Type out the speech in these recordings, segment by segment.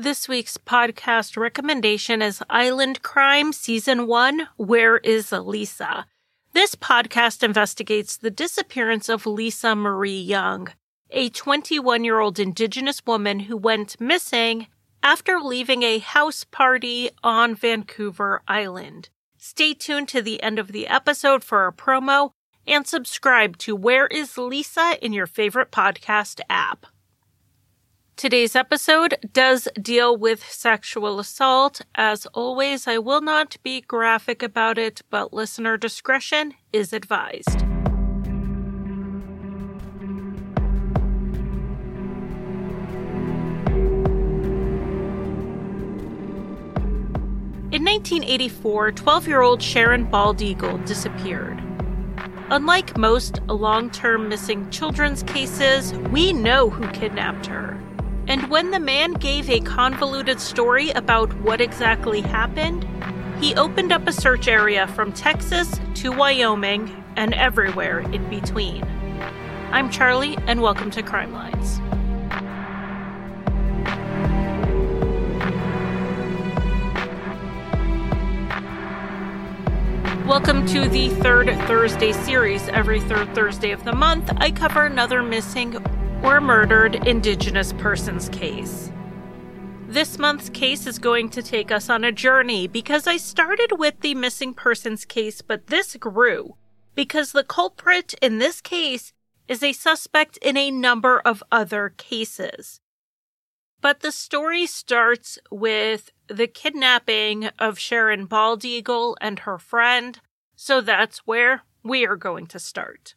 This week's podcast recommendation is Island Crime Season 1 Where is Lisa? This podcast investigates the disappearance of Lisa Marie Young, a 21 year old Indigenous woman who went missing after leaving a house party on Vancouver Island. Stay tuned to the end of the episode for a promo and subscribe to Where is Lisa in your favorite podcast app. Today's episode does deal with sexual assault. As always, I will not be graphic about it, but listener discretion is advised. In 1984, 12 year old Sharon Baldeagle disappeared. Unlike most long term missing children's cases, we know who kidnapped her. And when the man gave a convoluted story about what exactly happened, he opened up a search area from Texas to Wyoming and everywhere in between. I'm Charlie, and welcome to Crime Lines. Welcome to the third Thursday series. Every third Thursday of the month, I cover another missing or murdered Indigenous persons case. This month's case is going to take us on a journey because I started with the missing persons case, but this grew because the culprit in this case is a suspect in a number of other cases. But the story starts with the kidnapping of Sharon Baldeagle and her friend, so that's where we are going to start.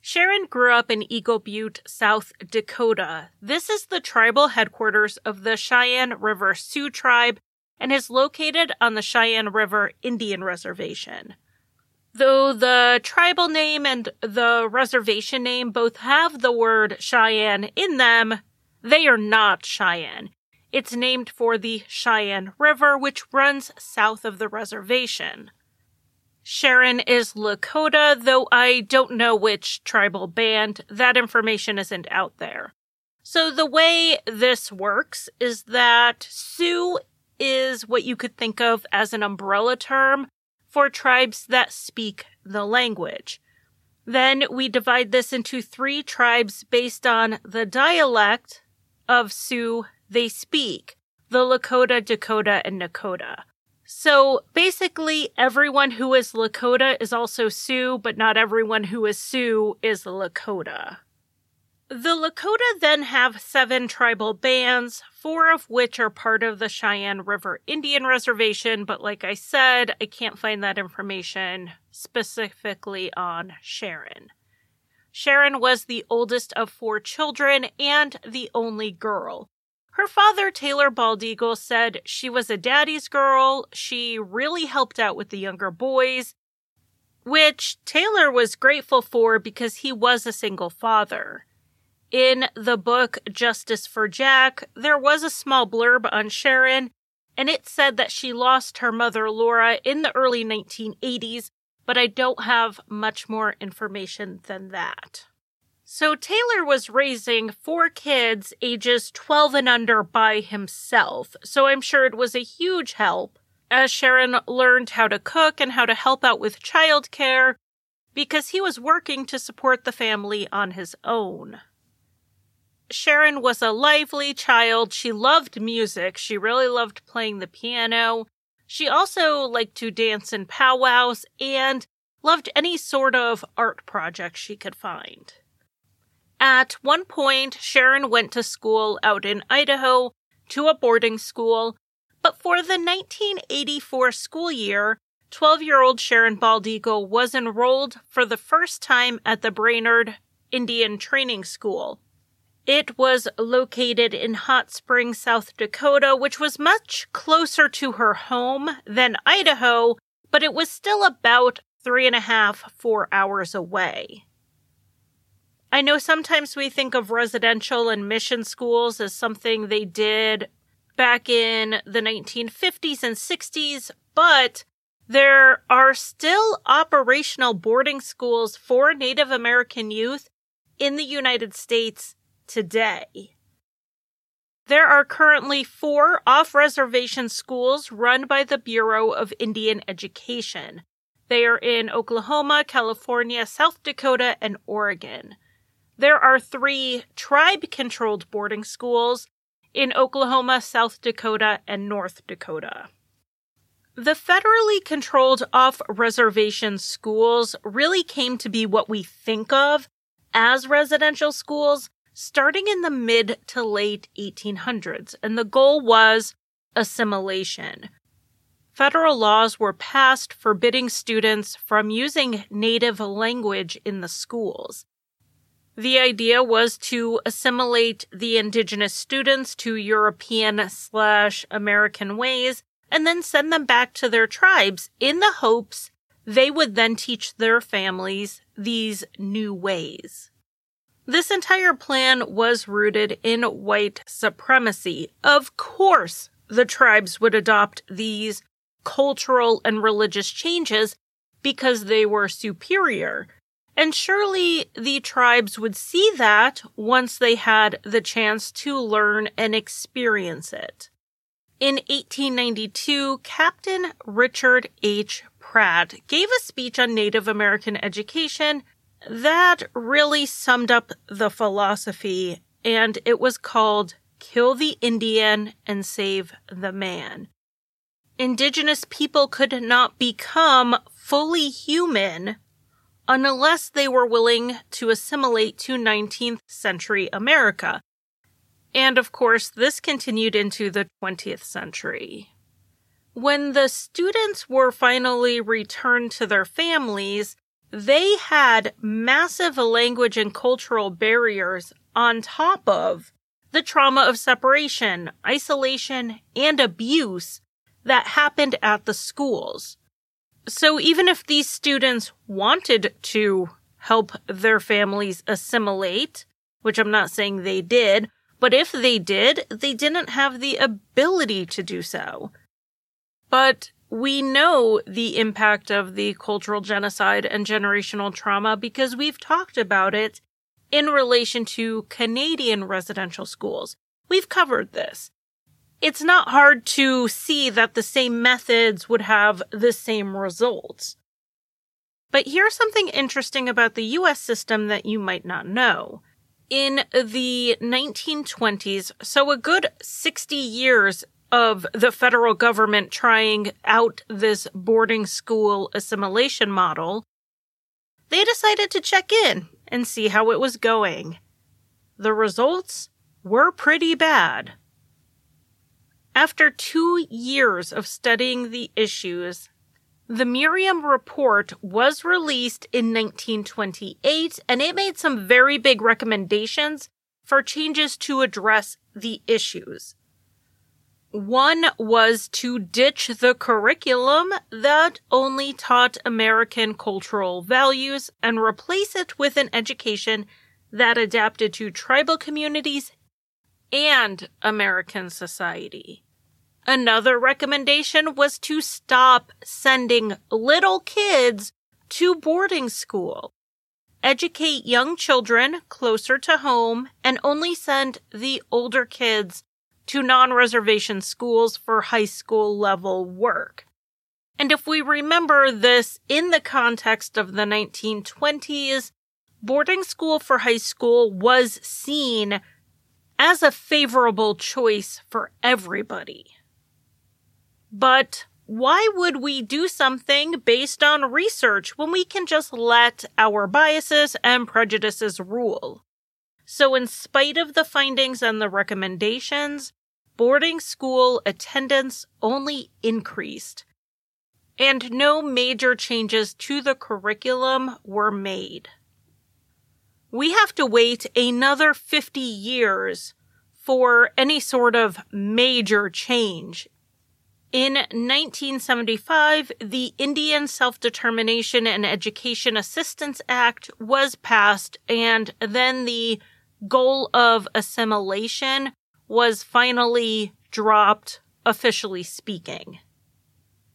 Sharon grew up in Eagle Butte, South Dakota. This is the tribal headquarters of the Cheyenne River Sioux tribe and is located on the Cheyenne River Indian Reservation. Though the tribal name and the reservation name both have the word Cheyenne in them, they are not Cheyenne. It's named for the Cheyenne River, which runs south of the reservation. Sharon is Lakota, though I don't know which tribal band. That information isn't out there. So the way this works is that Sioux is what you could think of as an umbrella term for tribes that speak the language. Then we divide this into three tribes based on the dialect of Sioux they speak the Lakota, Dakota, and Nakota. So basically, everyone who is Lakota is also Sioux, but not everyone who is Sioux is Lakota. The Lakota then have seven tribal bands, four of which are part of the Cheyenne River Indian Reservation, but like I said, I can't find that information specifically on Sharon. Sharon was the oldest of four children and the only girl. Her father, Taylor Baldeagle, said she was a daddy's girl. She really helped out with the younger boys, which Taylor was grateful for because he was a single father. In the book Justice for Jack, there was a small blurb on Sharon, and it said that she lost her mother Laura in the early 1980s, but I don't have much more information than that. So Taylor was raising four kids ages 12 and under by himself. So I'm sure it was a huge help as Sharon learned how to cook and how to help out with childcare because he was working to support the family on his own. Sharon was a lively child. She loved music. She really loved playing the piano. She also liked to dance in powwows and loved any sort of art project she could find. At one point, Sharon went to school out in Idaho to a boarding school, but for the 1984 school year, 12 year old Sharon Baldeagle was enrolled for the first time at the Brainerd Indian Training School. It was located in Hot Springs, South Dakota, which was much closer to her home than Idaho, but it was still about three and a half, four hours away. I know sometimes we think of residential and mission schools as something they did back in the 1950s and 60s, but there are still operational boarding schools for Native American youth in the United States today. There are currently four off reservation schools run by the Bureau of Indian Education. They are in Oklahoma, California, South Dakota, and Oregon. There are three tribe controlled boarding schools in Oklahoma, South Dakota, and North Dakota. The federally controlled off reservation schools really came to be what we think of as residential schools starting in the mid to late 1800s, and the goal was assimilation. Federal laws were passed forbidding students from using native language in the schools. The idea was to assimilate the indigenous students to European slash American ways and then send them back to their tribes in the hopes they would then teach their families these new ways. This entire plan was rooted in white supremacy. Of course, the tribes would adopt these cultural and religious changes because they were superior. And surely the tribes would see that once they had the chance to learn and experience it. In 1892, Captain Richard H. Pratt gave a speech on Native American education that really summed up the philosophy, and it was called Kill the Indian and Save the Man. Indigenous people could not become fully human unless they were willing to assimilate to 19th century America. And of course, this continued into the 20th century. When the students were finally returned to their families, they had massive language and cultural barriers on top of the trauma of separation, isolation, and abuse that happened at the schools. So even if these students wanted to help their families assimilate, which I'm not saying they did, but if they did, they didn't have the ability to do so. But we know the impact of the cultural genocide and generational trauma because we've talked about it in relation to Canadian residential schools. We've covered this. It's not hard to see that the same methods would have the same results. But here's something interesting about the US system that you might not know. In the 1920s, so a good 60 years of the federal government trying out this boarding school assimilation model, they decided to check in and see how it was going. The results were pretty bad. After two years of studying the issues, the Meriam Report was released in 1928 and it made some very big recommendations for changes to address the issues. One was to ditch the curriculum that only taught American cultural values and replace it with an education that adapted to tribal communities and American society. Another recommendation was to stop sending little kids to boarding school. Educate young children closer to home and only send the older kids to non reservation schools for high school level work. And if we remember this in the context of the 1920s, boarding school for high school was seen as a favorable choice for everybody. But why would we do something based on research when we can just let our biases and prejudices rule? So, in spite of the findings and the recommendations, boarding school attendance only increased, and no major changes to the curriculum were made. We have to wait another 50 years for any sort of major change. In 1975, the Indian Self Determination and Education Assistance Act was passed, and then the goal of assimilation was finally dropped, officially speaking.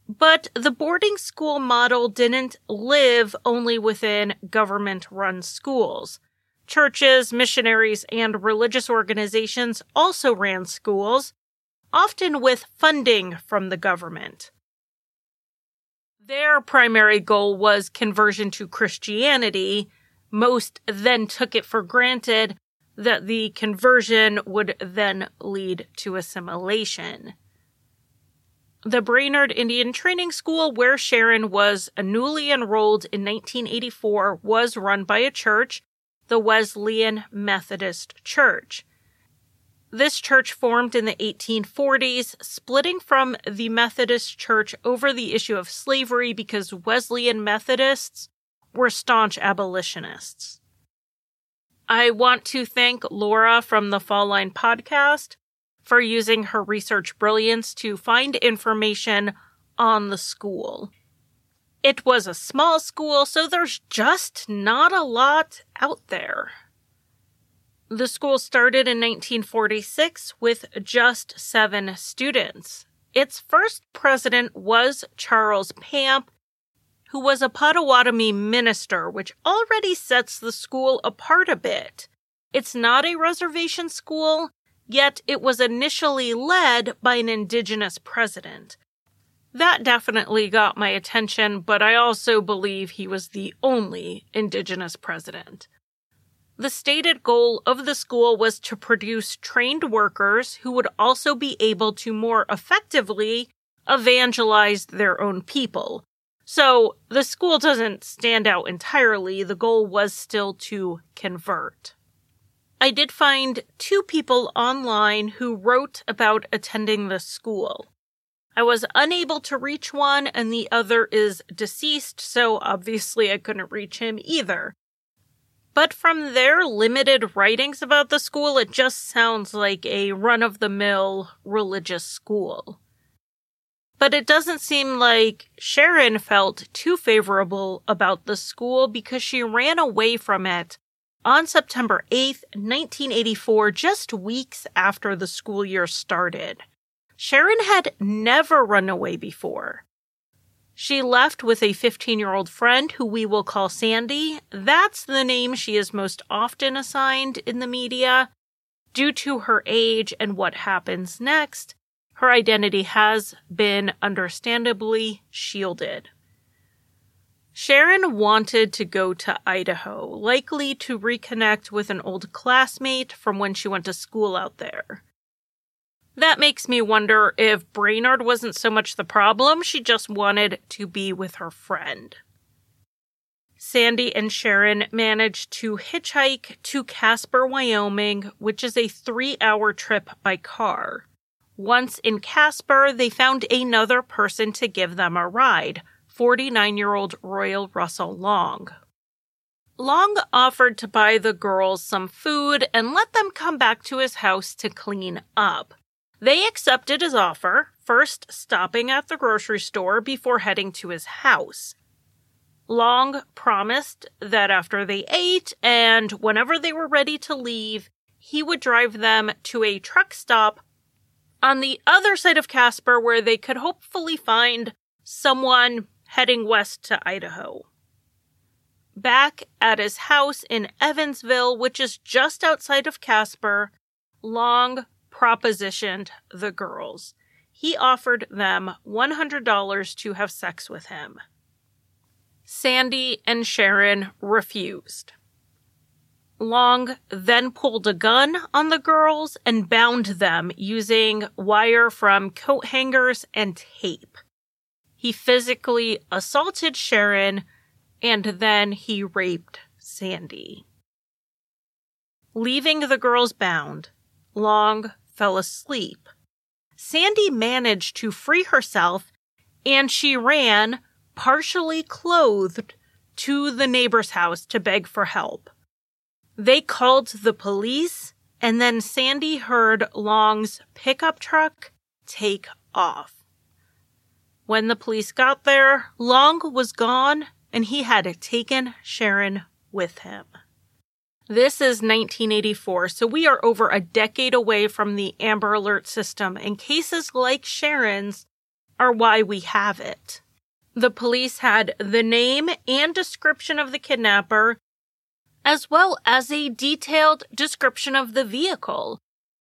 But the boarding school model didn't live only within government run schools. Churches, missionaries, and religious organizations also ran schools, often with funding from the government. Their primary goal was conversion to Christianity. Most then took it for granted that the conversion would then lead to assimilation. The Brainerd Indian Training School, where Sharon was newly enrolled in 1984, was run by a church, the Wesleyan Methodist Church. This church formed in the 1840s, splitting from the Methodist Church over the issue of slavery because Wesleyan Methodists were staunch abolitionists. I want to thank Laura from the Fall Line podcast for using her research brilliance to find information on the school. It was a small school, so there's just not a lot out there. The school started in 1946 with just seven students. Its first president was Charles Pamp, who was a Potawatomi minister, which already sets the school apart a bit. It's not a reservation school, yet it was initially led by an indigenous president. That definitely got my attention, but I also believe he was the only indigenous president. The stated goal of the school was to produce trained workers who would also be able to more effectively evangelize their own people. So the school doesn't stand out entirely. The goal was still to convert. I did find two people online who wrote about attending the school. I was unable to reach one, and the other is deceased, so obviously I couldn't reach him either. But from their limited writings about the school, it just sounds like a run of the mill religious school. But it doesn't seem like Sharon felt too favorable about the school because she ran away from it on September 8th, 1984, just weeks after the school year started. Sharon had never run away before. She left with a 15 year old friend who we will call Sandy. That's the name she is most often assigned in the media. Due to her age and what happens next, her identity has been understandably shielded. Sharon wanted to go to Idaho, likely to reconnect with an old classmate from when she went to school out there. That makes me wonder if Brainerd wasn't so much the problem, she just wanted to be with her friend. Sandy and Sharon managed to hitchhike to Casper, Wyoming, which is a three hour trip by car. Once in Casper, they found another person to give them a ride 49 year old Royal Russell Long. Long offered to buy the girls some food and let them come back to his house to clean up. They accepted his offer, first stopping at the grocery store before heading to his house. Long promised that after they ate and whenever they were ready to leave, he would drive them to a truck stop on the other side of Casper where they could hopefully find someone heading west to Idaho. Back at his house in Evansville, which is just outside of Casper, Long propositioned the girls. He offered them $100 to have sex with him. Sandy and Sharon refused. Long then pulled a gun on the girls and bound them using wire from coat hangers and tape. He physically assaulted Sharon and then he raped Sandy. Leaving the girls bound, Long fell asleep. Sandy managed to free herself and she ran, partially clothed, to the neighbor's house to beg for help. They called the police, and then Sandy heard Long's pickup truck take off. When the police got there, Long was gone and he had taken Sharon with him. This is 1984, so we are over a decade away from the Amber Alert system, and cases like Sharon's are why we have it. The police had the name and description of the kidnapper. as well as a detailed description of the vehicle.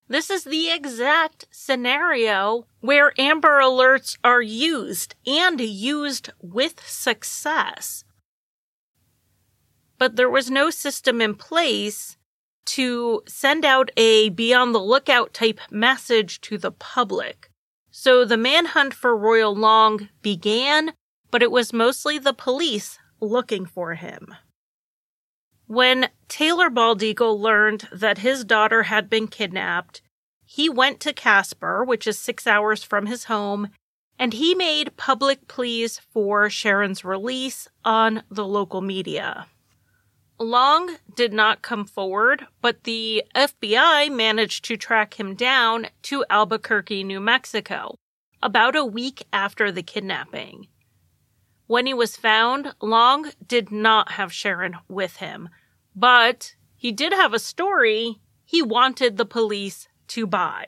This is the exact scenario where Amber Alerts are used and used with success. But there was no system in place to send out a be on the lookout type message to the public. So the manhunt for Royal Long began, but it was mostly the police looking for him. When Taylor Baldeagle learned that his daughter had been kidnapped, he went to Casper, which is six hours from his home, and he made public pleas for Sharon's release on the local media. Long did not come forward, but the FBI managed to track him down to Albuquerque, New Mexico, about a week after the kidnapping. When he was found, Long did not have Sharon with him, but he did have a story he wanted the police to buy.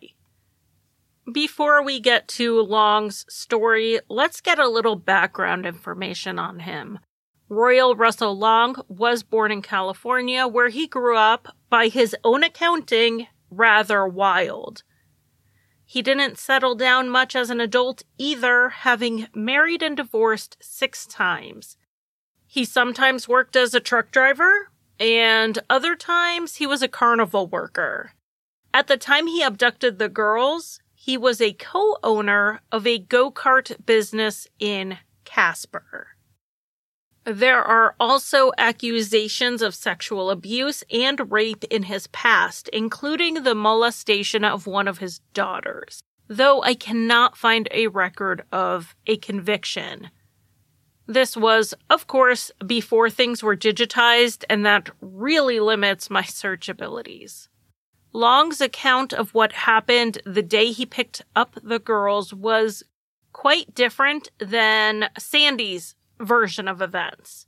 Before we get to Long's story, let's get a little background information on him. Royal Russell Long was born in California, where he grew up, by his own accounting, rather wild. He didn't settle down much as an adult either, having married and divorced six times. He sometimes worked as a truck driver, and other times he was a carnival worker. At the time he abducted the girls, he was a co owner of a go kart business in Casper. There are also accusations of sexual abuse and rape in his past, including the molestation of one of his daughters, though I cannot find a record of a conviction. This was, of course, before things were digitized, and that really limits my search abilities. Long's account of what happened the day he picked up the girls was quite different than Sandy's version of events.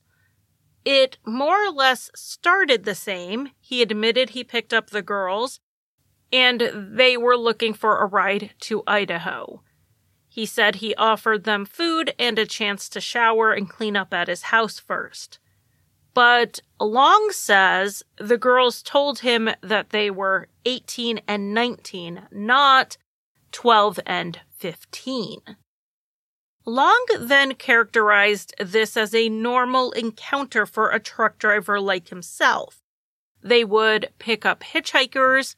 It more or less started the same. He admitted he picked up the girls, and they were looking for a ride to Idaho. He said he offered them food and a chance to shower and clean up at his house first. But Long says the girls told him that they were 18 and 19, not 12 and 15. Long then characterized this as a normal encounter for a truck driver like himself. They would pick up hitchhikers,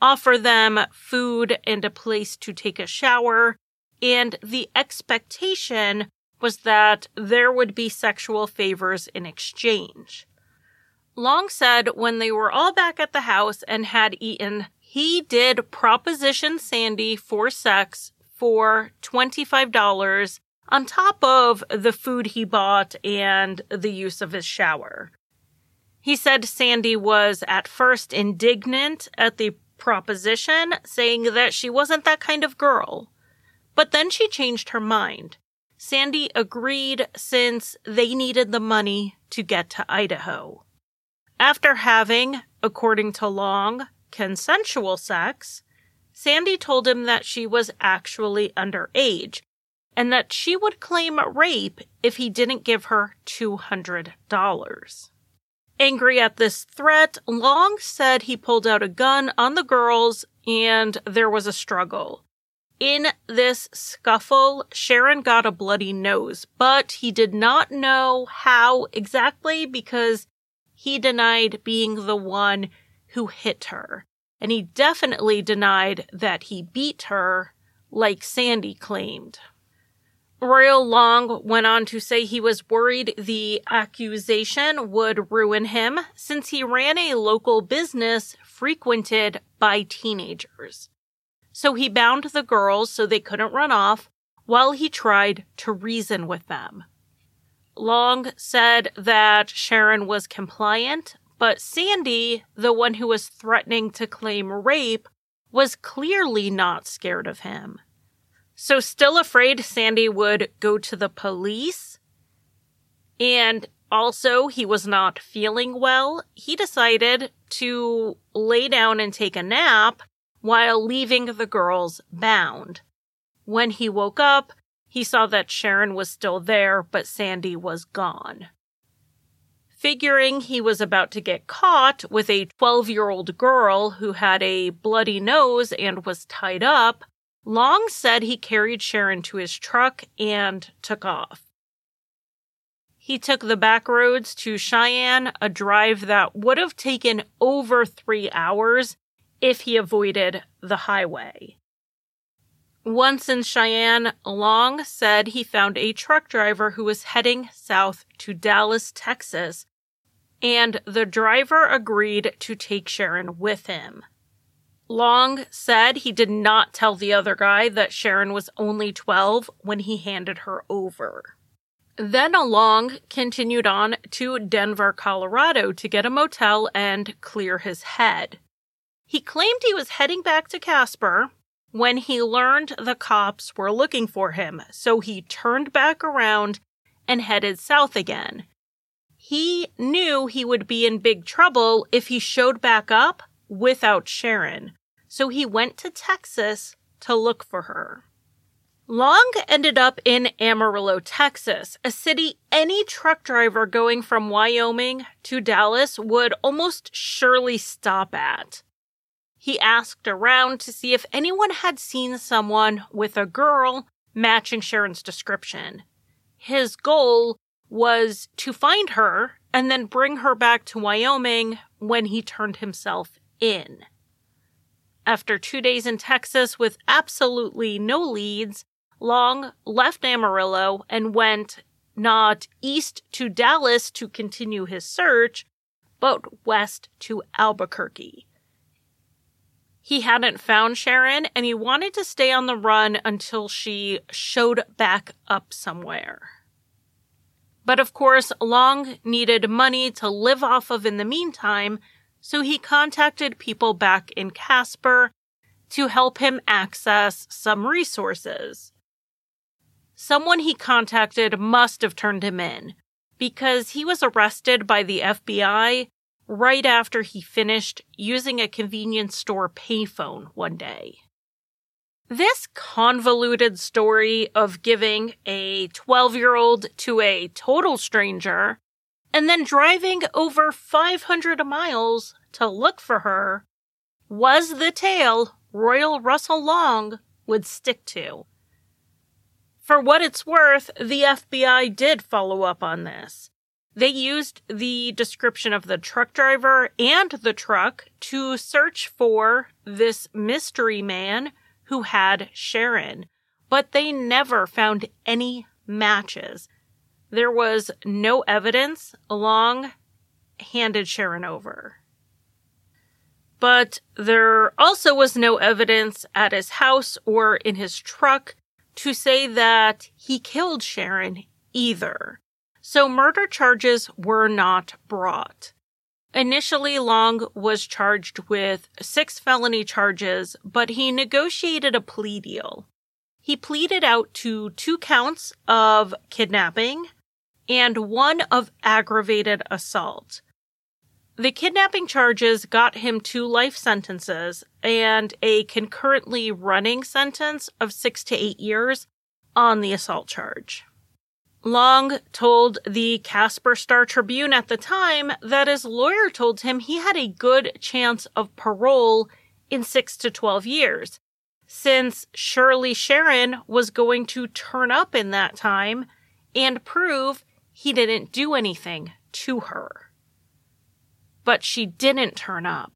offer them food and a place to take a shower, and the expectation was that there would be sexual favors in exchange. Long said when they were all back at the house and had eaten, he did proposition Sandy for sex for $25 on top of the food he bought and the use of his shower. He said Sandy was at first indignant at the proposition, saying that she wasn't that kind of girl. But then she changed her mind. Sandy agreed since they needed the money to get to Idaho. After having, according to Long, consensual sex, Sandy told him that she was actually underage and that she would claim rape if he didn't give her $200. Angry at this threat, Long said he pulled out a gun on the girls and there was a struggle. In this scuffle, Sharon got a bloody nose, but he did not know how exactly because he denied being the one who hit her. And he definitely denied that he beat her, like Sandy claimed. Royal Long went on to say he was worried the accusation would ruin him since he ran a local business frequented by teenagers so he bound the girls so they couldn't run off while he tried to reason with them. Long said that Sharon was compliant, but Sandy, the one who was threatening to claim rape, was clearly not scared of him. So, still afraid Sandy would go to the police, and also he was not feeling well, he decided to lay down and take a nap while leaving the girls bound. When he woke up, he saw that Sharon was still there, but Sandy was gone. Figuring he was about to get caught with a 12 year old girl who had a bloody nose and was tied up, Long said he carried Sharon to his truck and took off. He took the back roads to Cheyenne, a drive that would have taken over three hours if he avoided the highway. Once in Cheyenne, Long said he found a truck driver who was heading south to Dallas, Texas, and the driver agreed to take Sharon with him. Long said he did not tell the other guy that Sharon was only 12 when he handed her over. Then Long continued on to Denver, Colorado to get a motel and clear his head. He claimed he was heading back to Casper when he learned the cops were looking for him, so he turned back around and headed south again. He knew he would be in big trouble if he showed back up without Sharon, so he went to Texas to look for her. Long ended up in Amarillo, Texas, a city any truck driver going from Wyoming to Dallas would almost surely stop at. He asked around to see if anyone had seen someone with a girl matching Sharon's description. His goal was to find her and then bring her back to Wyoming when he turned himself in. After two days in Texas with absolutely no leads, Long left Amarillo and went not east to Dallas to continue his search, but west to Albuquerque. He hadn't found Sharon and he wanted to stay on the run until she showed back up somewhere. But of course, Long needed money to live off of in the meantime, so he contacted people back in Casper to help him access some resources. Someone he contacted must have turned him in because he was arrested by the FBI right after he finished using a convenience store payphone one day. This convoluted story of giving a 12 year old to a total stranger and then driving over 500 miles to look for her was the tale Royal Russell Long would stick to. For what it's worth, the FBI did follow up on this. They used the description of the truck driver and the truck to search for this mystery man who had Sharon, but they never found any matches. There was no evidence. Long handed Sharon over. But there also was no evidence at his house or in his truck to say that he killed Sharon either. So murder charges were not brought. Initially, Long was charged with six felony charges, but he negotiated a plea deal. He pleaded out to two counts of kidnapping and one of aggravated assault. The kidnapping charges got him two life sentences and a concurrently running sentence of six to eight years on the assault charge. Long told the Casper Star Tribune at the time that his lawyer told him he had a good chance of parole in six to 12 years, since surely Sharon was going to turn up in that time and prove he didn't do anything to her but she didn't turn up.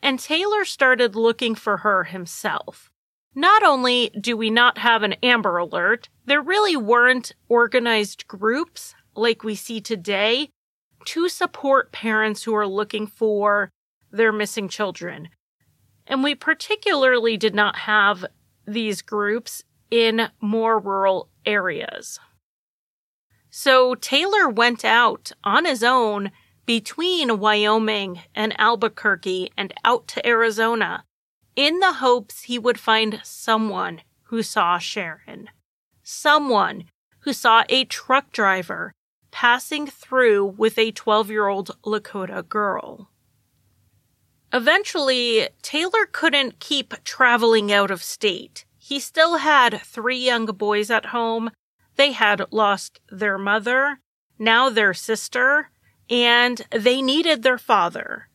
And Taylor started looking for her himself. Not only do we not have an Amber Alert, there really weren't organized groups like we see today to support parents who are looking for their missing children. And we particularly did not have these groups in more rural areas. So Taylor went out on his own between Wyoming and Albuquerque and out to Arizona in the hopes he would find someone who saw Sharon. Someone who saw a truck driver passing through with a 12 year old Lakota girl. Eventually, Taylor couldn't keep traveling out of state. He still had three young boys at home. They had lost their mother, now their sister, and they needed their father.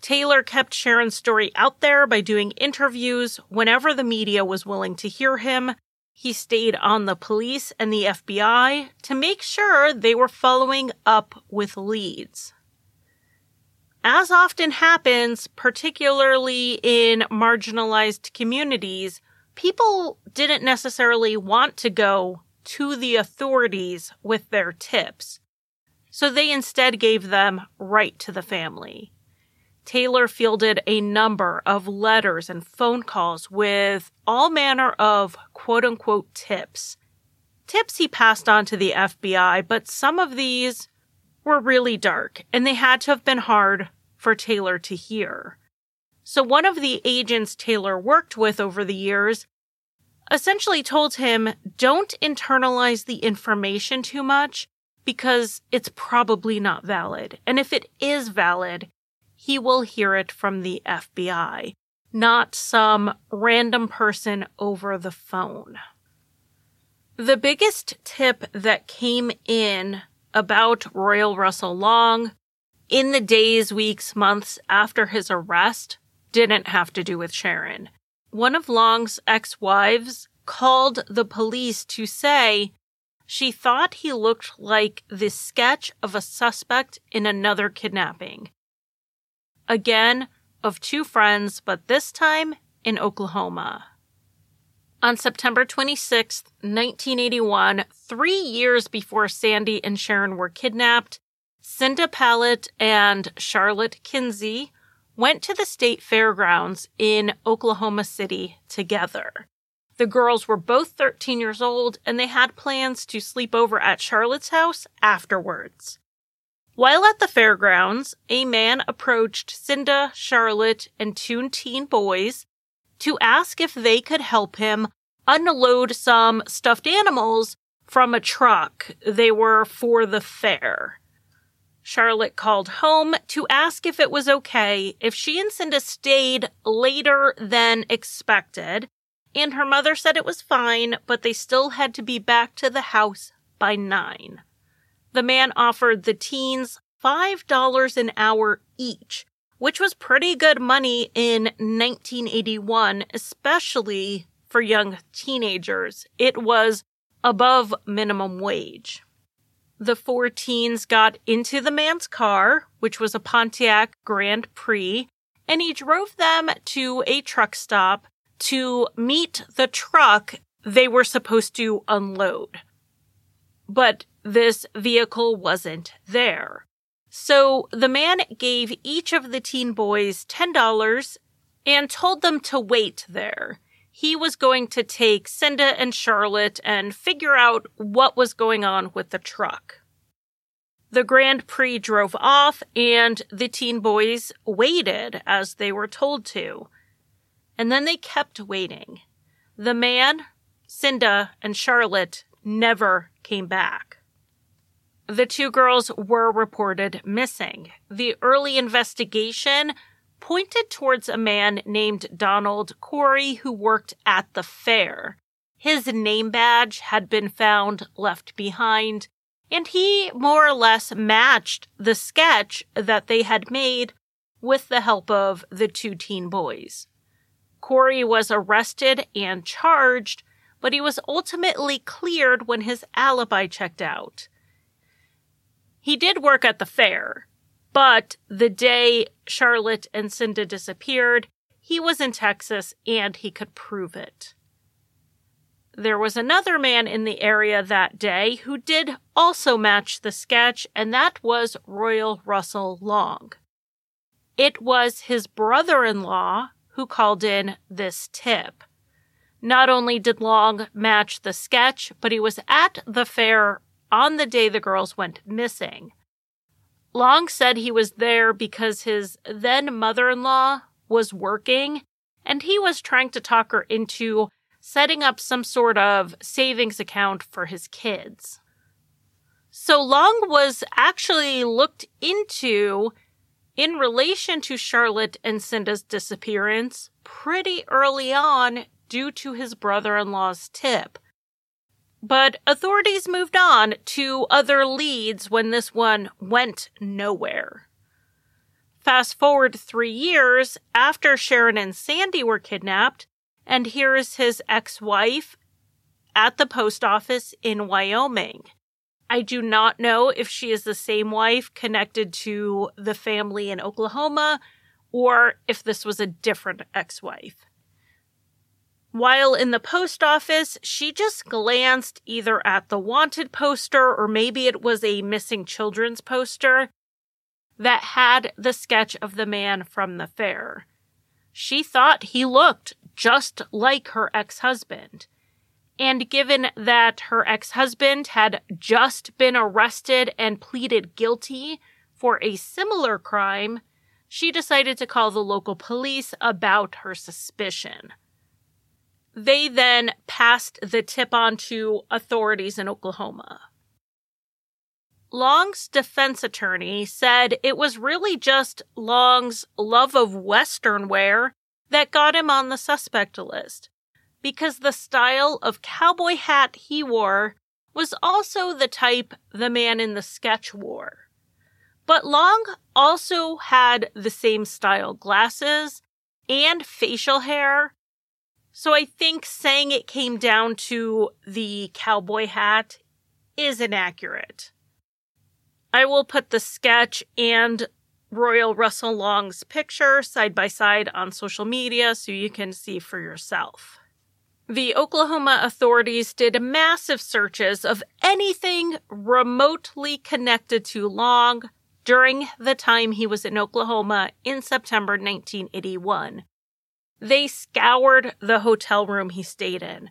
Taylor kept Sharon's story out there by doing interviews whenever the media was willing to hear him. He stayed on the police and the FBI to make sure they were following up with leads. As often happens, particularly in marginalized communities, people didn't necessarily want to go to the authorities with their tips. So they instead gave them right to the family. Taylor fielded a number of letters and phone calls with all manner of quote unquote tips. Tips he passed on to the FBI, but some of these were really dark and they had to have been hard for Taylor to hear. So one of the agents Taylor worked with over the years essentially told him don't internalize the information too much because it's probably not valid. And if it is valid, he will hear it from the FBI, not some random person over the phone. The biggest tip that came in about Royal Russell Long in the days, weeks, months after his arrest didn't have to do with Sharon. One of Long's ex wives called the police to say she thought he looked like the sketch of a suspect in another kidnapping. Again, of two friends, but this time in Oklahoma. On September 26, 1981, three years before Sandy and Sharon were kidnapped, Cinda Pallett and Charlotte Kinsey went to the state fairgrounds in Oklahoma City together. The girls were both 13 years old and they had plans to sleep over at Charlotte's house afterwards. While at the fairgrounds, a man approached Cinda, Charlotte, and two teen boys to ask if they could help him unload some stuffed animals from a truck. They were for the fair. Charlotte called home to ask if it was okay if she and Cinda stayed later than expected, and her mother said it was fine, but they still had to be back to the house by nine. The man offered the teens $5 an hour each, which was pretty good money in 1981, especially for young teenagers. It was above minimum wage. The four teens got into the man's car, which was a Pontiac Grand Prix, and he drove them to a truck stop to meet the truck they were supposed to unload. But this vehicle wasn't there. So the man gave each of the teen boys $10 and told them to wait there he was going to take Cinda and Charlotte and figure out what was going on with the truck. The Grand Prix drove off and the teen boys waited as they were told to. And then they kept waiting. The man, Cinda, and Charlotte never came back. The two girls were reported missing. The early investigation pointed towards a man named Donald Corey who worked at the fair. His name badge had been found left behind, and he more or less matched the sketch that they had made with the help of the two teen boys. Corey was arrested and charged, but he was ultimately cleared when his alibi checked out. He did work at the fair, but the day Charlotte and Cinda disappeared, he was in Texas and he could prove it. There was another man in the area that day who did also match the sketch, and that was Royal Russell Long. It was his brother in law who called in this tip. Not only did Long match the sketch, but he was at the fair on the day the girls went missing. Long said he was there because his then mother in law was working and he was trying to talk her into setting up some sort of savings account for his kids. So Long was actually looked into in relation to Charlotte and Cinda's disappearance pretty early on due to his brother in law's tip. But authorities moved on to other leads when this one went nowhere. Fast forward three years after Sharon and Sandy were kidnapped, and here is his ex wife at the post office in Wyoming. I do not know if she is the same wife connected to the family in Oklahoma or if this was a different ex wife. While in the post office, she just glanced either at the wanted poster or maybe it was a missing children's poster that had the sketch of the man from the fair. She thought he looked just like her ex husband. And given that her ex husband had just been arrested and pleaded guilty for a similar crime, she decided to call the local police about her suspicion. They then passed the tip on to authorities in Oklahoma. Long's defense attorney said it was really just Long's love of Western wear that got him on the suspect list, because the style of cowboy hat he wore was also the type the man in the sketch wore. But Long also had the same style glasses and facial hair so I think saying it came down to the cowboy hat is inaccurate. I will put the sketch and Royal Russell Long's picture side by side on social media so you can see for yourself. The Oklahoma authorities did massive searches of anything remotely connected to Long during the time he was in Oklahoma in September 1981. They scoured the hotel room he stayed in.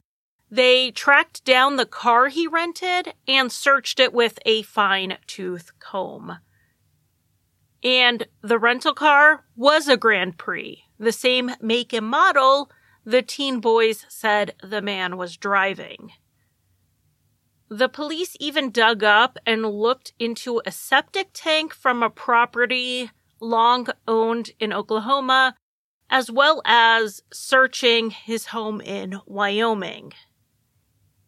They tracked down the car he rented and searched it with a fine tooth comb. And the rental car was a Grand Prix, the same make and model the teen boys said the man was driving. The police even dug up and looked into a septic tank from a property Long owned in Oklahoma as well as searching his home in Wyoming.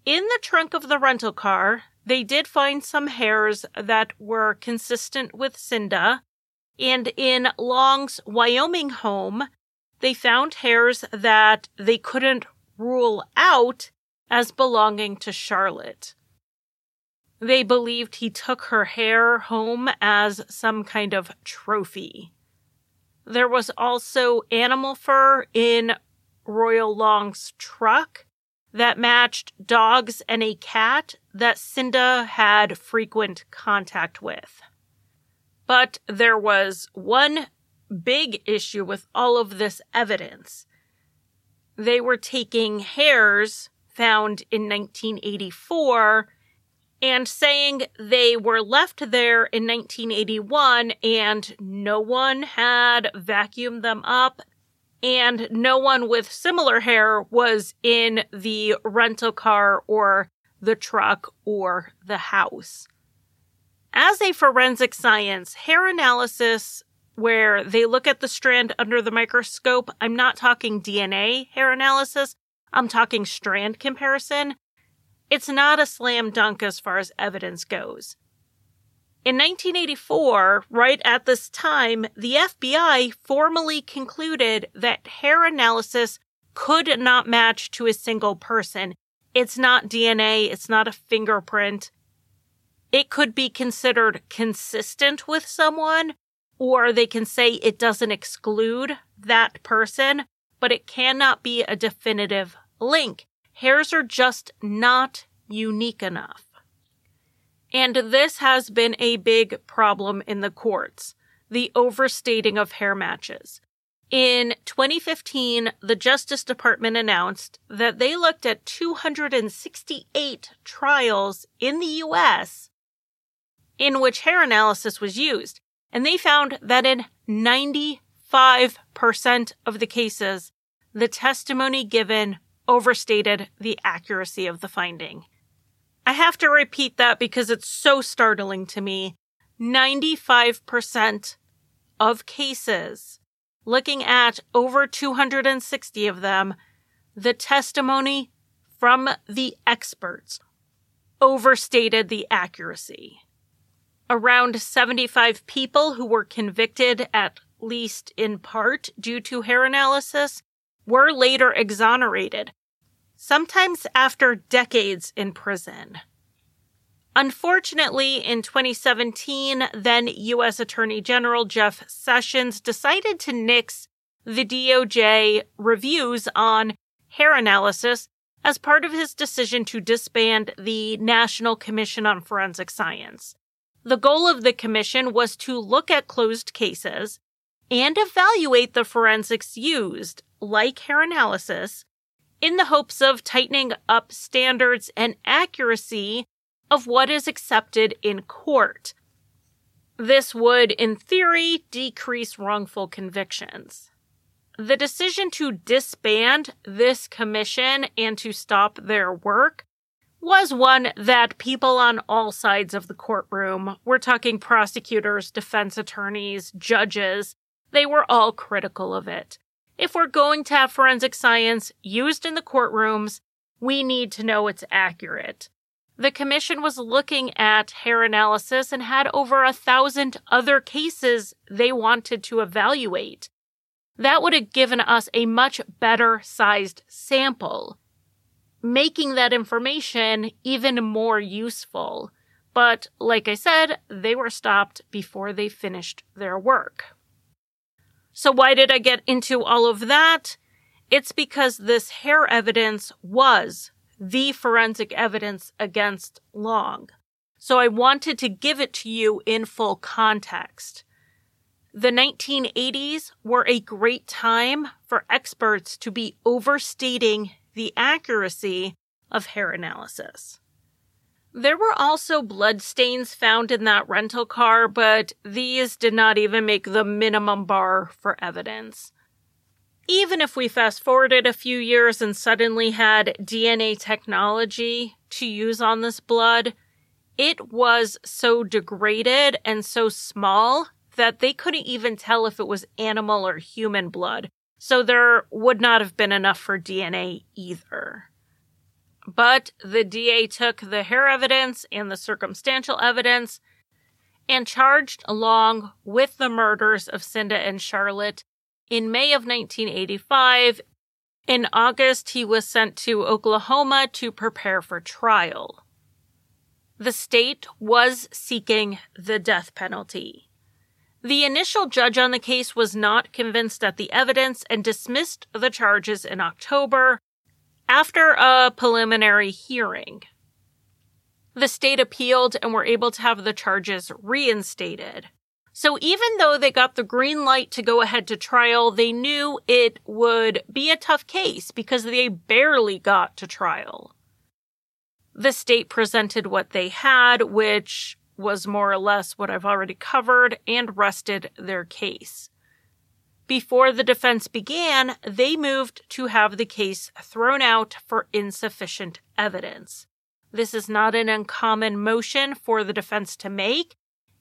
In the trunk of the rental car, they did find some hairs that were consistent with Cinda, and in Long's Wyoming home, they found hairs that they couldn't rule out as belonging to Charlotte. They believed he took her hair home as some kind of trophy. There was also animal fur in Royal Long's truck that matched dogs and a cat that Cinda had frequent contact with. But there was one big issue with all of this evidence. They were taking hairs found in 1984 and saying they were left there in 1981 and no one had vacuumed them up and no one with similar hair was in the rental car or the truck or the house. As a forensic science, hair analysis, where they look at the strand under the microscope, I'm not talking DNA hair analysis, I'm talking strand comparison it's not a slam dunk as far as evidence goes. In 1984, right at this time, the FBI formally concluded that hair analysis could not match to a single person. It's not DNA, it's not a fingerprint. It could be considered consistent with someone, or they can say it doesn't exclude that person, but it cannot be a definitive link hairs are just not unique enough. And this has been a big problem in the courts the overstating of hair matches. In 2015, the Justice Department announced that they looked at 268 trials in the US in which hair analysis was used, and they found that in 95% of the cases, the testimony given overstated the accuracy of the finding. I have to repeat that because it's so startling to me. 95% of cases, looking at over 260 of them, the testimony from the experts overstated the accuracy. Around 75 people who were convicted, at least in part due to hair analysis, were later exonerated, sometimes after decades in prison. Unfortunately, in 2017, then U.S. Attorney General Jeff Sessions decided to nix the DOJ reviews on hair analysis as part of his decision to disband the National Commission on Forensic Science. The goal of the commission was to look at closed cases and evaluate the forensics used, like hair analysis, in the hopes of tightening up standards and accuracy of what is accepted in court. This would, in theory, decrease wrongful convictions. The decision to disband this commission and to stop their work was one that people on all sides of the courtroom, we're talking prosecutors, defense attorneys, judges, they were all critical of it. If we're going to have forensic science used in the courtrooms, we need to know it's accurate. The commission was looking at hair analysis and had over a thousand other cases they wanted to evaluate. That would have given us a much better sized sample, making that information even more useful. But like I said, they were stopped before they finished their work. So, why did I get into all of that? It's because this hair evidence was the forensic evidence against Long. So, I wanted to give it to you in full context. The 1980s were a great time for experts to be overstating the accuracy of hair analysis. There were also blood stains found in that rental car, but these did not even make the minimum bar for evidence. Even if we fast forwarded a few years and suddenly had DNA technology to use on this blood, it was so degraded and so small that they couldn't even tell if it was animal or human blood. So there would not have been enough for DNA either. But the DA took the hair evidence and the circumstantial evidence and charged Long with the murders of Cinda and Charlotte in May of 1985. In August, he was sent to Oklahoma to prepare for trial. The state was seeking the death penalty. The initial judge on the case was not convinced at the evidence and dismissed the charges in October after a preliminary hearing. The state appealed and were able to have the charges reinstated. So even though they got the green light to go ahead to trial, they knew it would be a tough case because they barely got to trial. The state presented what they had, which was more or less what I've already covered, and rested their case. Before the defense began, they moved to have the case thrown out for insufficient evidence. This is not an uncommon motion for the defense to make.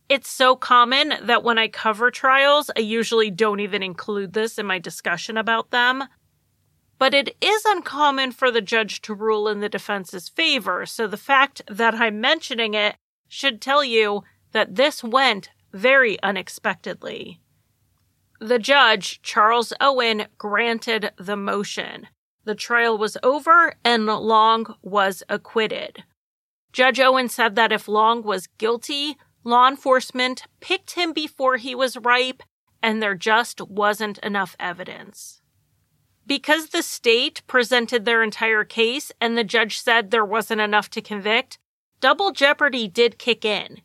It's so common that when I cover trials, I usually don't even include this in my discussion about them. But it is uncommon for the judge to rule in the defense's favor, so the fact that I'm mentioning it should tell you that this went very unexpectedly. The judge, Charles Owen, granted the motion. The trial was over and Long was acquitted. Judge Owen said that if Long was guilty, law enforcement picked him before he was ripe and there just wasn't enough evidence. Because the state presented their entire case and the judge said there wasn't enough to convict, double jeopardy did kick in.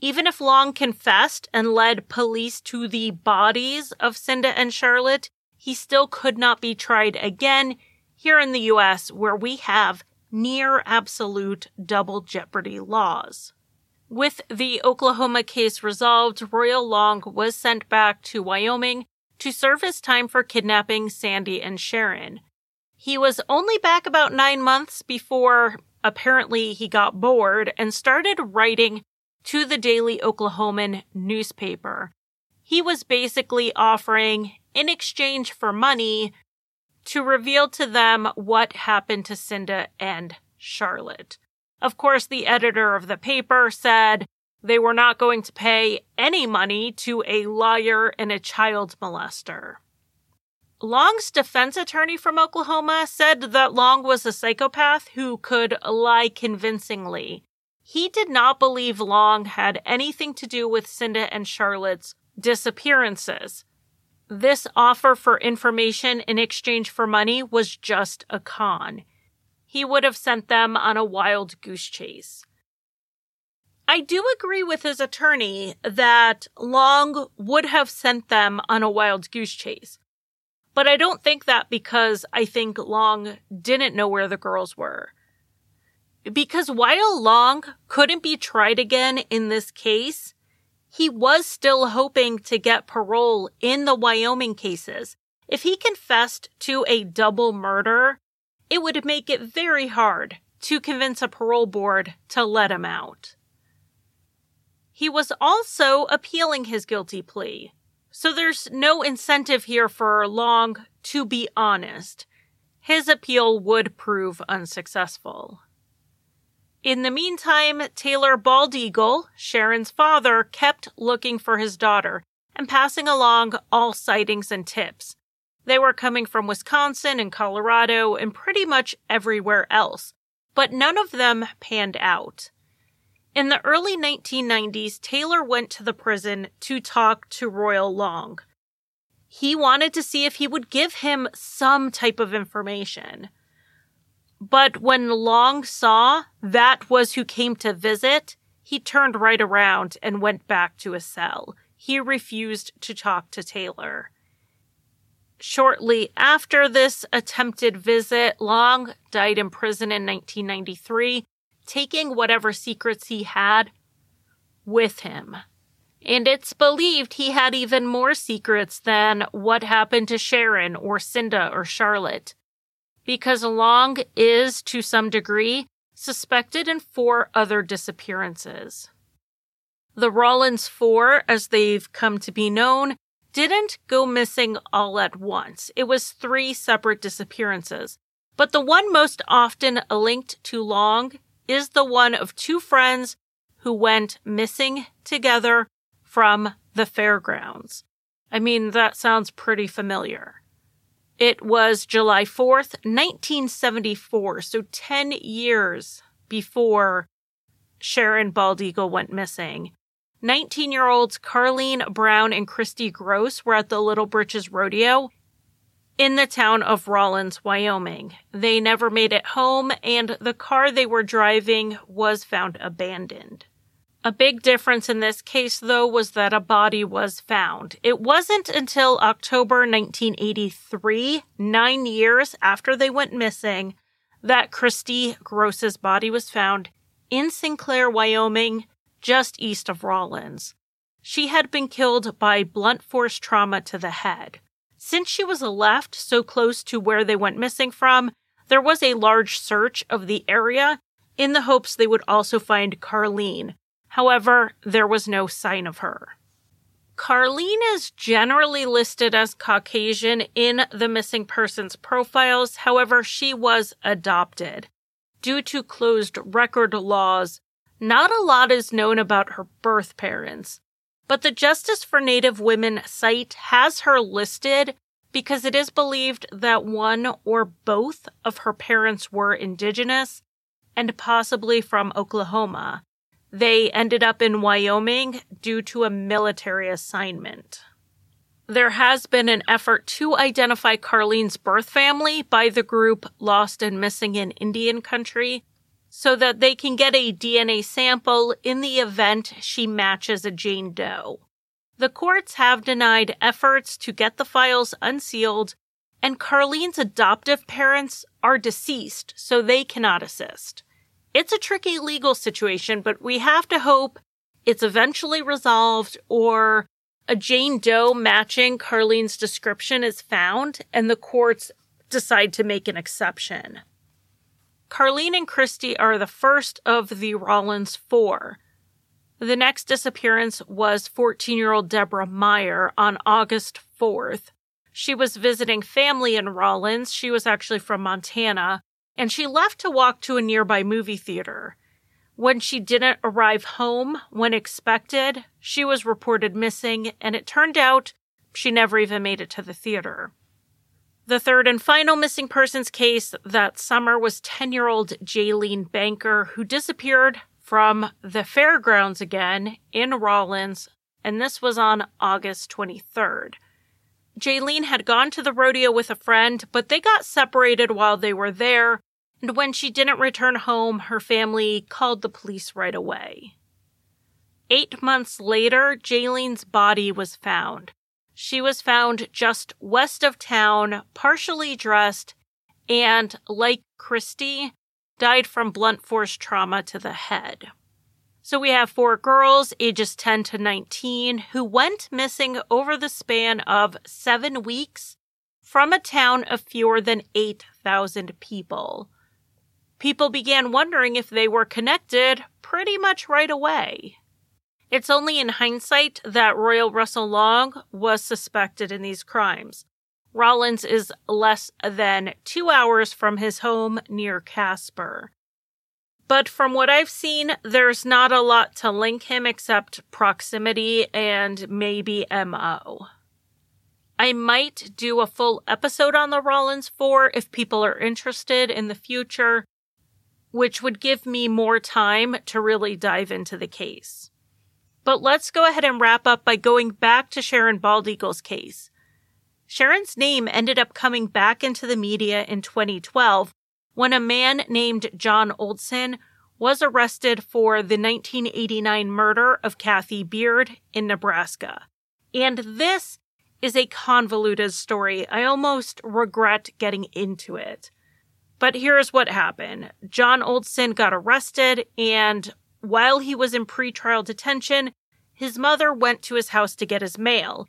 Even if Long confessed and led police to the bodies of Cinda and Charlotte, he still could not be tried again here in the US, where we have near absolute double jeopardy laws. With the Oklahoma case resolved, Royal Long was sent back to Wyoming to serve his time for kidnapping Sandy and Sharon. He was only back about nine months before Apparently, he got bored and started writing to the Daily Oklahoman newspaper. He was basically offering, in exchange for money, to reveal to them what happened to Cinda and Charlotte. Of course, the editor of the paper said they were not going to pay any money to a liar and a child molester. Long's defense attorney from Oklahoma said that Long was a psychopath who could lie convincingly. He did not believe Long had anything to do with Cinda and Charlotte's disappearances. This offer for information in exchange for money was just a con. He would have sent them on a wild goose chase. I do agree with his attorney that Long would have sent them on a wild goose chase. But I don't think that because I think Long didn't know where the girls were. Because while Long couldn't be tried again in this case, he was still hoping to get parole in the Wyoming cases. If he confessed to a double murder, it would make it very hard to convince a parole board to let him out. He was also appealing his guilty plea. So there's no incentive here for Long to be honest. His appeal would prove unsuccessful. In the meantime, Taylor Baldeagle, Sharon's father, kept looking for his daughter and passing along all sightings and tips. They were coming from Wisconsin and Colorado and pretty much everywhere else, but none of them panned out. In the early 1990s, Taylor went to the prison to talk to Royal Long. He wanted to see if he would give him some type of information. But when Long saw that was who came to visit, he turned right around and went back to his cell. He refused to talk to Taylor. Shortly after this attempted visit, Long died in prison in 1993 taking whatever secrets he had with him. And it's believed he had even more secrets than what happened to Sharon or Cinda or Charlotte. Because Long is, to some degree, suspected in four other disappearances. The Rawlins Four, as they've come to be known, didn't go missing all at once. It was three separate disappearances. But the one most often linked to Long is the one of two friends who went missing together from the fairgrounds. I mean, that sounds pretty familiar. It was July 4th, 1974, so 10 years before Sharon Baldeagle went missing. 19 year olds Carlene Brown and Christy Gross were at the Little Britches Rodeo in the town of Rawlins, Wyoming. They never made it home, and the car they were driving was found abandoned. A big difference in this case, though, was that a body was found. It wasn't until October 1983, nine years after they went missing, that Christy Gross's body was found in Sinclair, Wyoming, just east of Rawlins. She had been killed by blunt force trauma to the head. Since she was left so close to where they went missing from, there was a large search of the area in the hopes they would also find Carlene. However, there was no sign of her. Carlene is generally listed as Caucasian in the missing persons profiles. However, she was adopted. Due to closed record laws, not a lot is known about her birth parents. But the Justice for Native Women site has her listed because it is believed that one or both of her parents were indigenous and possibly from Oklahoma. They ended up in Wyoming due to a military assignment. There has been an effort to identify Carlene's birth family by the group Lost and Missing in Indian Country, so that they can get a DNA sample in the event she matches a Jane Doe. The courts have denied efforts to get the files unsealed, and Carlene's adoptive parents are deceased, so they cannot assist. It's a tricky legal situation, but we have to hope it's eventually resolved or a Jane Doe matching Carlene's description is found and the courts decide to make an exception. Carlene and Christy are the first of the Rawlins four. The next disappearance was 14 year old Deborah Meyer on August 4th. She was visiting family in Rawlins. She was actually from Montana, and she left to walk to a nearby movie theater. When she didn't arrive home when expected, she was reported missing, and it turned out she never even made it to the theater. The third and final missing persons case that summer was 10 year old Jaylene Banker, who disappeared from the fairgrounds again in Rawlins, and this was on August 23rd. Jaylene had gone to the rodeo with a friend, but they got separated while they were there, and when she didn't return home, her family called the police right away. Eight months later, Jaylene's body was found. She was found just west of town, partially dressed, and, like Christy, died from blunt force trauma to the head. So we have four girls, ages 10 to 19, who went missing over the span of seven weeks from a town of fewer than 8,000 people. People began wondering if they were connected pretty much right away. It's only in hindsight that Royal Russell Long was suspected in these crimes. Rawlins is less than two hours from his home near Casper. But from what I've seen, there's not a lot to link him except proximity and maybe MO. I might do a full episode on the Rawlins 4 if people are interested in the future, which would give me more time to really dive into the case. But let's go ahead and wrap up by going back to Sharon Baldeagle's case. Sharon's name ended up coming back into the media in 2012 when a man named John Oldson was arrested for the 1989 murder of Kathy Beard in Nebraska. And this is a convoluted story. I almost regret getting into it. But here's what happened John Oldson got arrested, and while he was in pretrial detention, his mother went to his house to get his mail.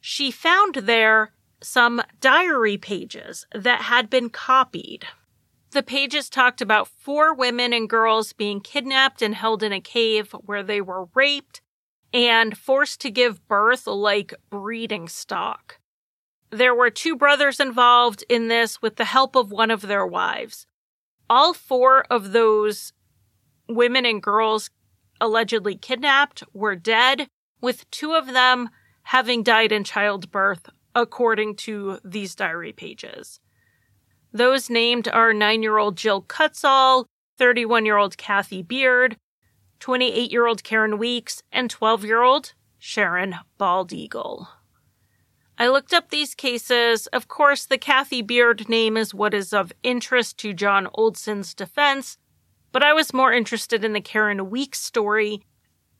She found there some diary pages that had been copied. The pages talked about four women and girls being kidnapped and held in a cave where they were raped and forced to give birth like breeding stock. There were two brothers involved in this with the help of one of their wives. All four of those women and girls allegedly kidnapped were dead, with two of them having died in childbirth, according to these diary pages. Those named are 9 year old Jill Kutzall, 31 year old Kathy Beard, 28 year old Karen Weeks, and 12 year old Sharon Baldeagle. I looked up these cases. Of course, the Kathy Beard name is what is of interest to John Oldson's defense, but I was more interested in the Karen Weeks story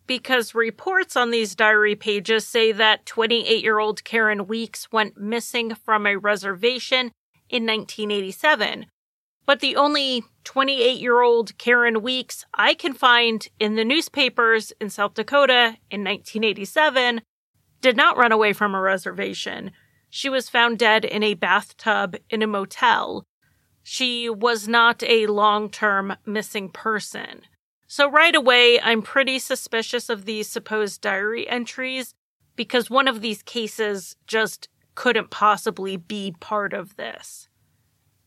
because reports on these diary pages say that 28 year old Karen Weeks went missing from a reservation in 1987. But the only 28 year old Karen Weeks I can find in the newspapers in South Dakota in 1987 did not run away from a reservation. She was found dead in a bathtub in a motel she was not a long term missing person. So right away, I'm pretty suspicious of these supposed diary entries because one of these cases just couldn't possibly be part of this.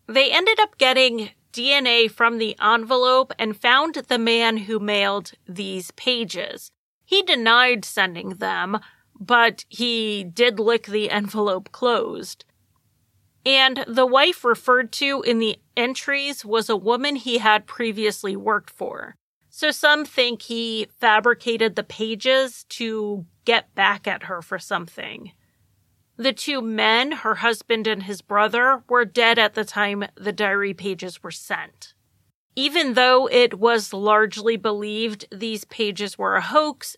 They ended up getting DNA from the envelope and found the man who mailed these pages. He denied sending them, but he did lick the envelope closed. And the wife referred to in the entries was a woman he had previously worked for. So some think he fabricated the pages to get back at her for something. The two men, her husband and his brother, were dead at the time the diary pages were sent. Even though it was largely believed these pages were a hoax,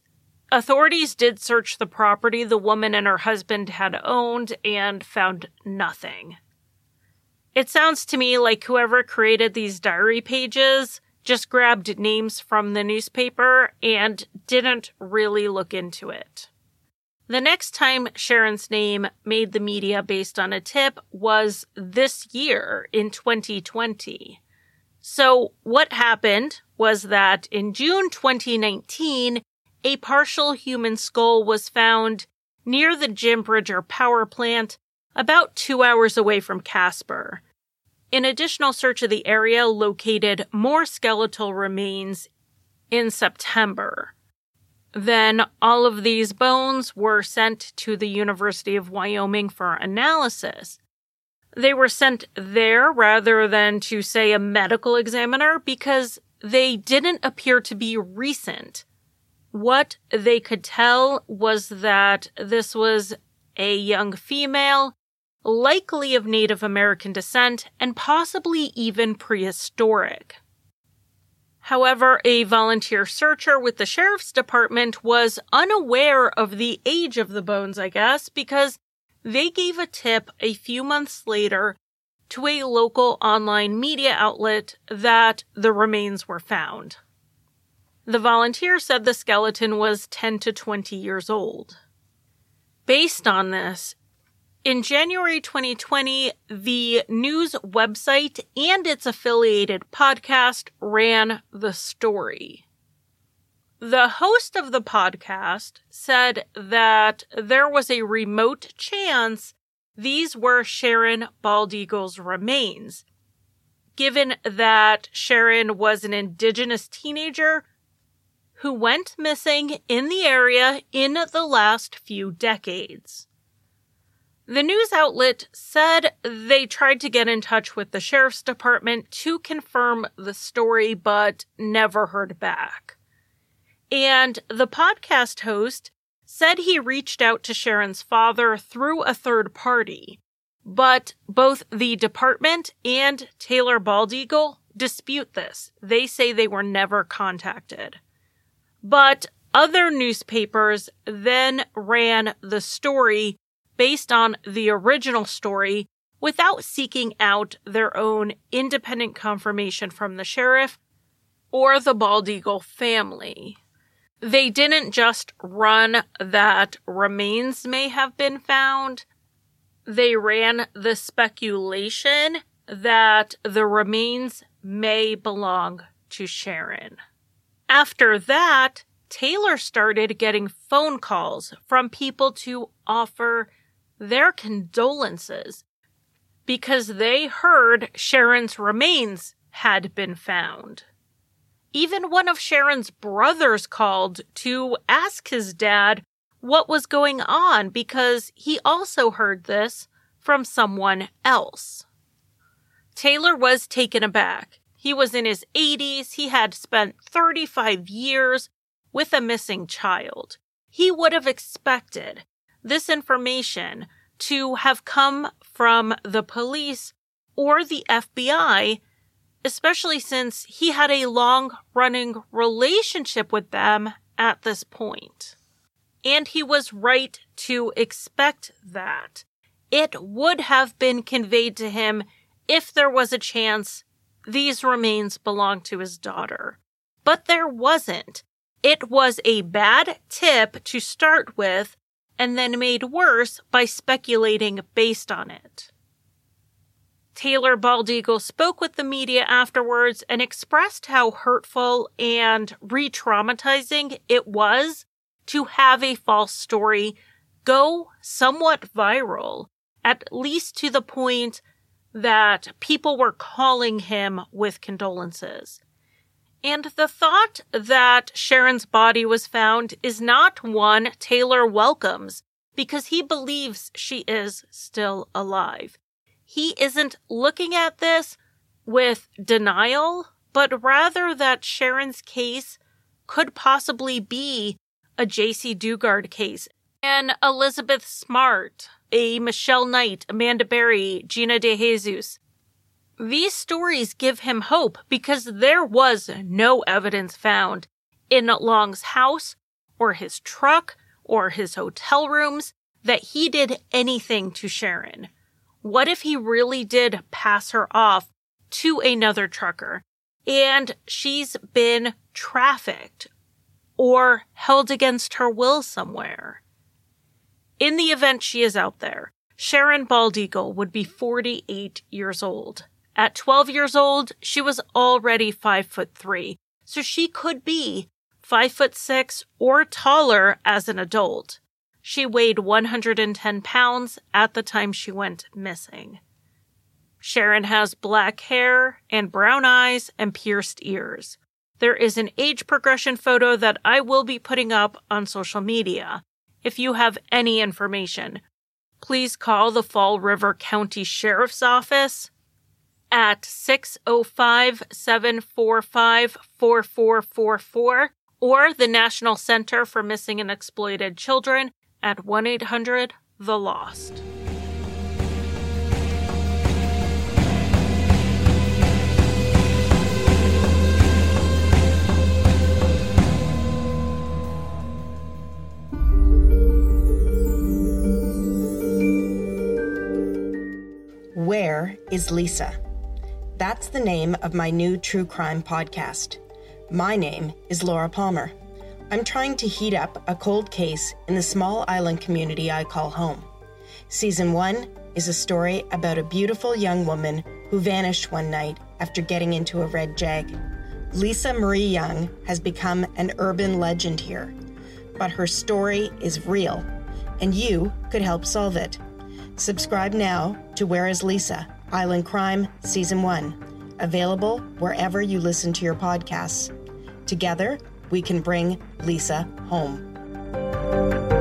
authorities did search the property the woman and her husband had owned and found nothing. It sounds to me like whoever created these diary pages just grabbed names from the newspaper and didn't really look into it. The next time Sharon's name made the media based on a tip was this year in 2020. So, what happened was that in June 2019, a partial human skull was found near the Jim Bridger power plant about two hours away from Casper. An additional search of the area located more skeletal remains in September. Then all of these bones were sent to the University of Wyoming for analysis. They were sent there rather than to, say, a medical examiner because they didn't appear to be recent. What they could tell was that this was a young female, likely of Native American descent, and possibly even prehistoric. However, a volunteer searcher with the sheriff's department was unaware of the age of the bones, I guess, because they gave a tip a few months later to a local online media outlet that the remains were found. The volunteer said the skeleton was 10 to 20 years old. Based on this, in January 2020, the news website and its affiliated podcast ran the story. The host of the podcast said that there was a remote chance these were Sharon Baldeagle's remains, given that Sharon was an indigenous teenager who went missing in the area in the last few decades. The news outlet said they tried to get in touch with the sheriff's department to confirm the story, but never heard back. And the podcast host said he reached out to Sharon's father through a third party. But both the department and Taylor Baldeagle dispute this. They say they were never contacted. But other newspapers then ran the story based on the original story without seeking out their own independent confirmation from the sheriff or the Baldeagle family. They didn't just run that remains may have been found. They ran the speculation that the remains may belong to Sharon. After that, Taylor started getting phone calls from people to offer their condolences because they heard Sharon's remains had been found. Even one of Sharon's brothers called to ask his dad what was going on because he also heard this from someone else. Taylor was taken aback. He was in his 80s. He had spent 35 years with a missing child. He would have expected this information to have come from the police or the FBI especially since he had a long running relationship with them at this point. And he was right to expect that. It would have been conveyed to him if there was a chance these remains belonged to his daughter. But there wasn't. It was a bad tip to start with and then made worse by speculating based on it. Taylor Baldeagle spoke with the media afterwards and expressed how hurtful and re traumatizing it was to have a false story go somewhat viral, at least to the point that people were calling him with condolences. And the thought that Sharon's body was found is not one Taylor welcomes because he believes she is still alive he isn't looking at this with denial, but rather that Sharon's case could possibly be a Jaycee Dugard case. And Elizabeth Smart, a Michelle Knight, Amanda Berry, Gina De Jesus. These stories give him hope because there was no evidence found in Long's house or his truck or his hotel rooms that he did anything to Sharon. What if he really did pass her off to another trucker and she's been trafficked or held against her will somewhere? In the event she is out there, Sharon Baldeagle would be 48 years old. At 12 years old, she was already 5 foot 3, so she could be 5 foot 6 or taller as an adult. She weighed 110 pounds at the time she went missing. Sharon has black hair and brown eyes and pierced ears. There is an age progression photo that I will be putting up on social media. If you have any information, please call the Fall River County Sheriff's Office at 605 745 4444 or the National Center for Missing and Exploited Children at 1 800 The Lost. Where is Lisa? That's the name of my new true crime podcast. My name is Laura Palmer. I'm trying to heat up a cold case in the small island community I call home. Season 1 is a story about a beautiful young woman who vanished one night after getting into a red jag. Lisa Marie Young has become an urban legend here, but her story is real, and you could help solve it. Subscribe now to Where is Lisa? Island Crime Season 1, available wherever you listen to your podcasts. Together, we can bring Lisa home.